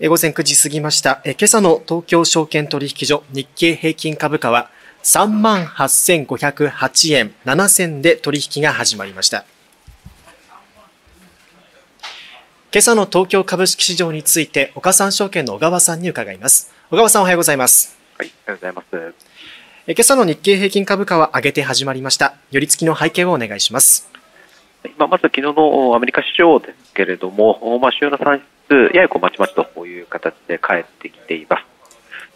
えー午前9時過ぎました。えー今朝の東京証券取引所日経平均株価は38,508円7銭で取引が始まりました。今朝の東京株式市場について岡三証券の小川さんに伺います。小川さんおはようございます。はい、おはようございます。えー今朝の日経平均株価は上げて始まりました。寄り付きの背景をお願いします。はいまあ、まず昨日のアメリカ市場ですけれども、まあ、主要な産出、ややこうまちまちという形で返ってきています。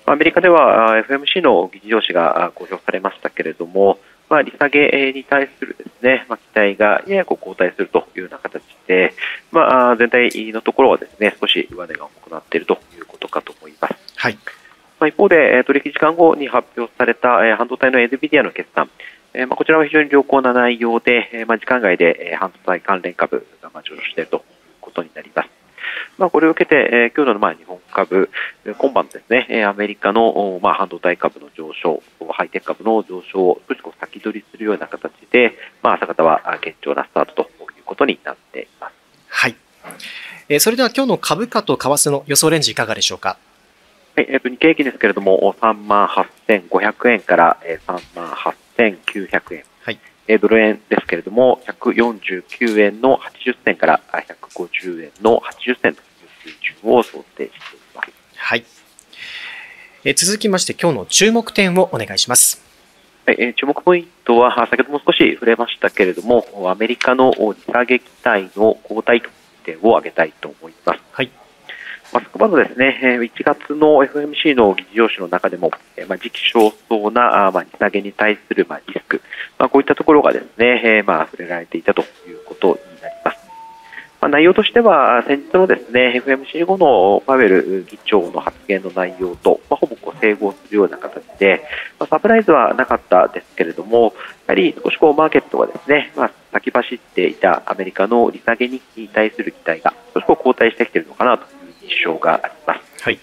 アメリカではあ FMC の議事要旨があ公表されましたけれども、まあ、利下げに対するですね、まあ、期待がややこう後退するというような形で、まあ、あ全体のところはですね、少し上値が重くなっているということかと思います。はい。まあ、一方で、えー取引時間後に発表された、えー半導体の NVIDIA の決算、えーまあ、こちらは非常に良好な内容で、えーまあ、時間外で、えー半導体関連株がまあ上昇しているということになります。まあ、これを受けて、えー今日のまあ日本株、えー今晩ですね、えーアメリカのおまあ半導体株の上昇、ハイテク株の上昇を少しこう先取りするような形で、まあ、朝方はあ堅調なスタートということになっています。はい。えーそれでは今日の株価と為替の予想レンジいかがでしょうか？はい、えっ、と、日経平均ですけれども、3万8500円からえー3万8900円。はい。えードル円ですけれども、149円の80銭からあ150円の80銭という水準を想定しています。はい。えー続きまして今日の注目点をお願いします。はい、えー注目ポイントは、あ先ほども少し触れましたけれども、アメリカの利下げ期待の後退点を挙げたいと思います。はい。まあ、昨晩のですね、えー1月の FMC の議事要旨の中でも、えーまあ、時期尚早なまあ利下げに対するまあリスク、まあ、こういったところがですね、えーまあ触れられていたということになります。まあ、内容としては、先日のですね、FMC 後のパウエル議長の発言の内容と、まあ、ほぼこう整合するような形で、まあ、サプライズはなかったですけれども、やはり少しこうマーケットがですね、まあ、先走っていたアメリカの利下げに対する期待が少しこう後退してきているのかなという印象があります。はい。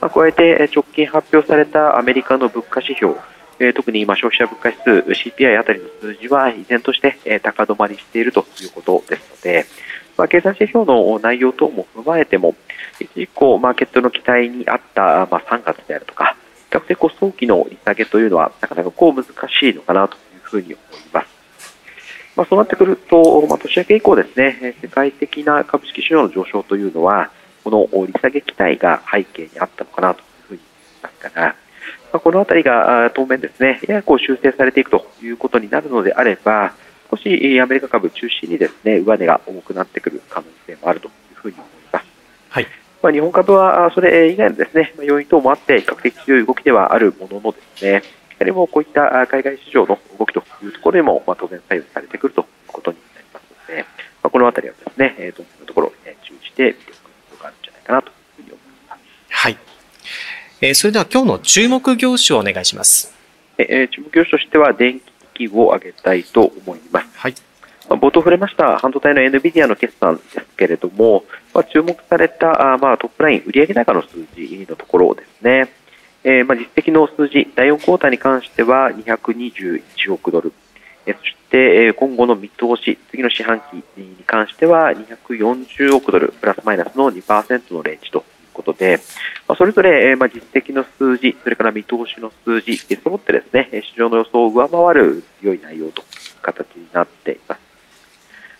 まあ、加えてえー直近発表されたアメリカの物価指標、えー特に今消費者物価指数 CPI あたりの数字は依然としてえー高止まりしているということですので、まあ、経済指標の内容等も踏まえても、一時こうマーケットの期待に合った、まあ、3月であるとか、比較的こう早期の利下げというのは、なかなかこう難しいのかなというふうに思います。まあ、そうなってくると、まあ、年明け以降ですね、世界的な株式市場の上昇というのは、この利下げ期待が背景にあったのかなというふうに思いますから、まあ、このあたりが当面ですね、ややこう修正されていくということになるのであれば、少しえーアメリカ株中心にですね、上値が重くなってくる可能性もあるというふうに思います。はい。まあ、日本株はあそれ以外のですね、まあ要因等もあって、比較的強い動きではあるもののですね、やはりもうこういったあ海外市場の動きというところにも、まあ、当然左右されてくるということになりますので、まあ、このあたりはですね、えー、どのところを、えー注意して見ておく必要があるんじゃないかなというふうに思います。はい。えーそれでは今日の注目業種をお願いします。えー注目業種としては、電を挙げたいと思います。はい。まあ冒頭触れました半導体の NVIDIA の決算ですけれども、まあ、注目されたあまあトップライン、売上高の数字のところですね、えーまあ、実績の数字、第4クォーターに関しては221億ドル、えーそしてえー今後の見通し、次の四半期に関しては240億ドル、プラスマイナスの2%のレンジとことで、ま、それぞれ、えま、実績の数字、それから見通しの数字、えー揃ってですね、市場の予想を上回る強い内容という形になっています。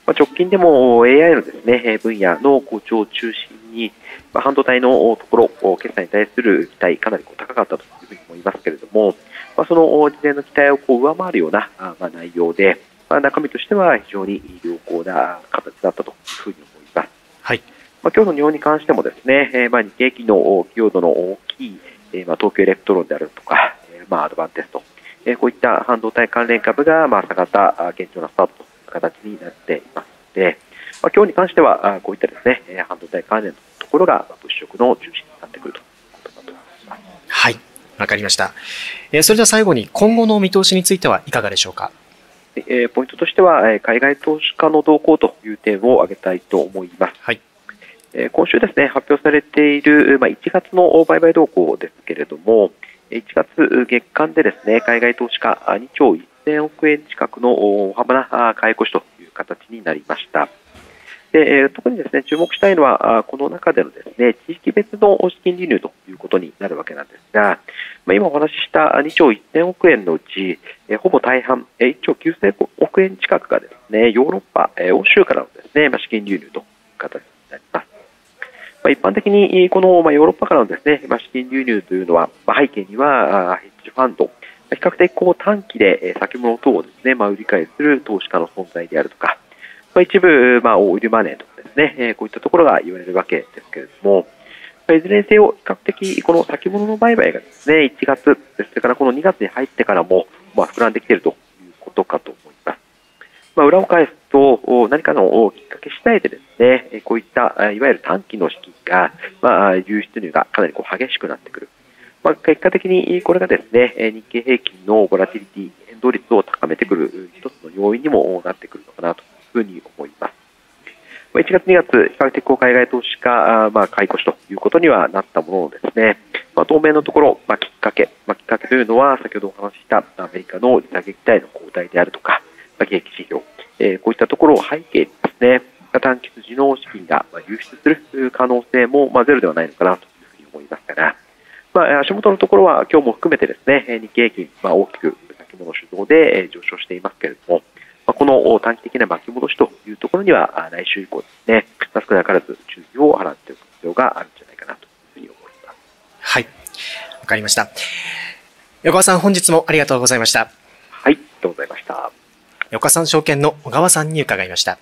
ま、直近でも AI のですね、分野の好調を中心に、ま、半導体のところ、決算に対する期待、かなりこう高かったというふうに思いますけれども、ま、その事前の期待をこう上回るようなあま内容で、ま、中身としては非常に良好な形だったというふうに思います。はい。まあ、今日の日本に関してもですね、えーまあ、日経期の寄与度の大きい、えーまあ、東京エレクトロンであるとか、えーまあ、アドバンテスト、えーこういった半導体関連株が、まあ、下がったあ堅調なスタートという形になっていますので、まあ、今日に関してはあこういったですね、えー半導体関連のとところが物色の中心になってくるということだと思います。はい。わかりました。えー、それでは最後に今後の見通しについてはいかがでしょうか？えー、ポイントとしては、え海外投資家の動向という点を挙げたいと思います。はい。今週ですね、発表されている、まあ、1月の売買動向ですけれども、1月月間でですね、海外投資家2兆1000億円近くの大幅な買い越しという形になりました。で特にですね注目したいのは、この中でのですね地域別の資金流入ということになるわけなんですが、まあ、今お話しした2兆1000億円のうち、ほぼ大半、1兆9000億円近くがですねヨーロッパ、欧州からのですね資金流入と。まあ、一般的にこの、まあ、ヨーロッパからのですね、まあ、資金流入というのは、まあ、背景にはヘッジファンド、比較的こう短期で先物等をですね、まあ、売り買いする投資家の存在であるとか、まあ、一部、まあ、オイルマネーとかですね、こういったところが言われるわけですけれども、まあ、いずれにせよ、比較的、この先物の売買がですね、1月、それからこの2月に入ってからも、まあ、膨らんできているということかと思います。まあ、裏を返すと、何かのきっかけ次第でですね、こういった、いわゆる短期の資金が、まあ、流出入がかなりこう激しくなってくる。まあ、結果的にこれがですね、日経平均のボラティリティ、変動率を高めてくる一つの要因にもなってくるのかなというふうに思います。1月、2月、比較的海外投資家、まあ、買い越しということにはなったもののですね、まあ、当面のところ、まあ、きっかけ、まあ、きっかけというのは、先ほどお話ししたアメリカの利下げ期待の後退であるとか、まあ、景気指標、えー、こういったところを背景にですね、短期筋の資金が流出する可能性も、まあ、ゼロではないのかなというふうに思いますから、まあ、足元のところは今日も含めてですね、日経平均、まあ、大きく先物主導で上昇していますけれども、まあ、この短期的な巻き戻しというところには、来週以降ですね、少なからず注意を払っておく必要があるんじゃないかなというふうに思います。はい。わかりました。横川さん、本日もありがとうございました。はい、ありがとうございました。横川さん証券の小川さんに伺いました。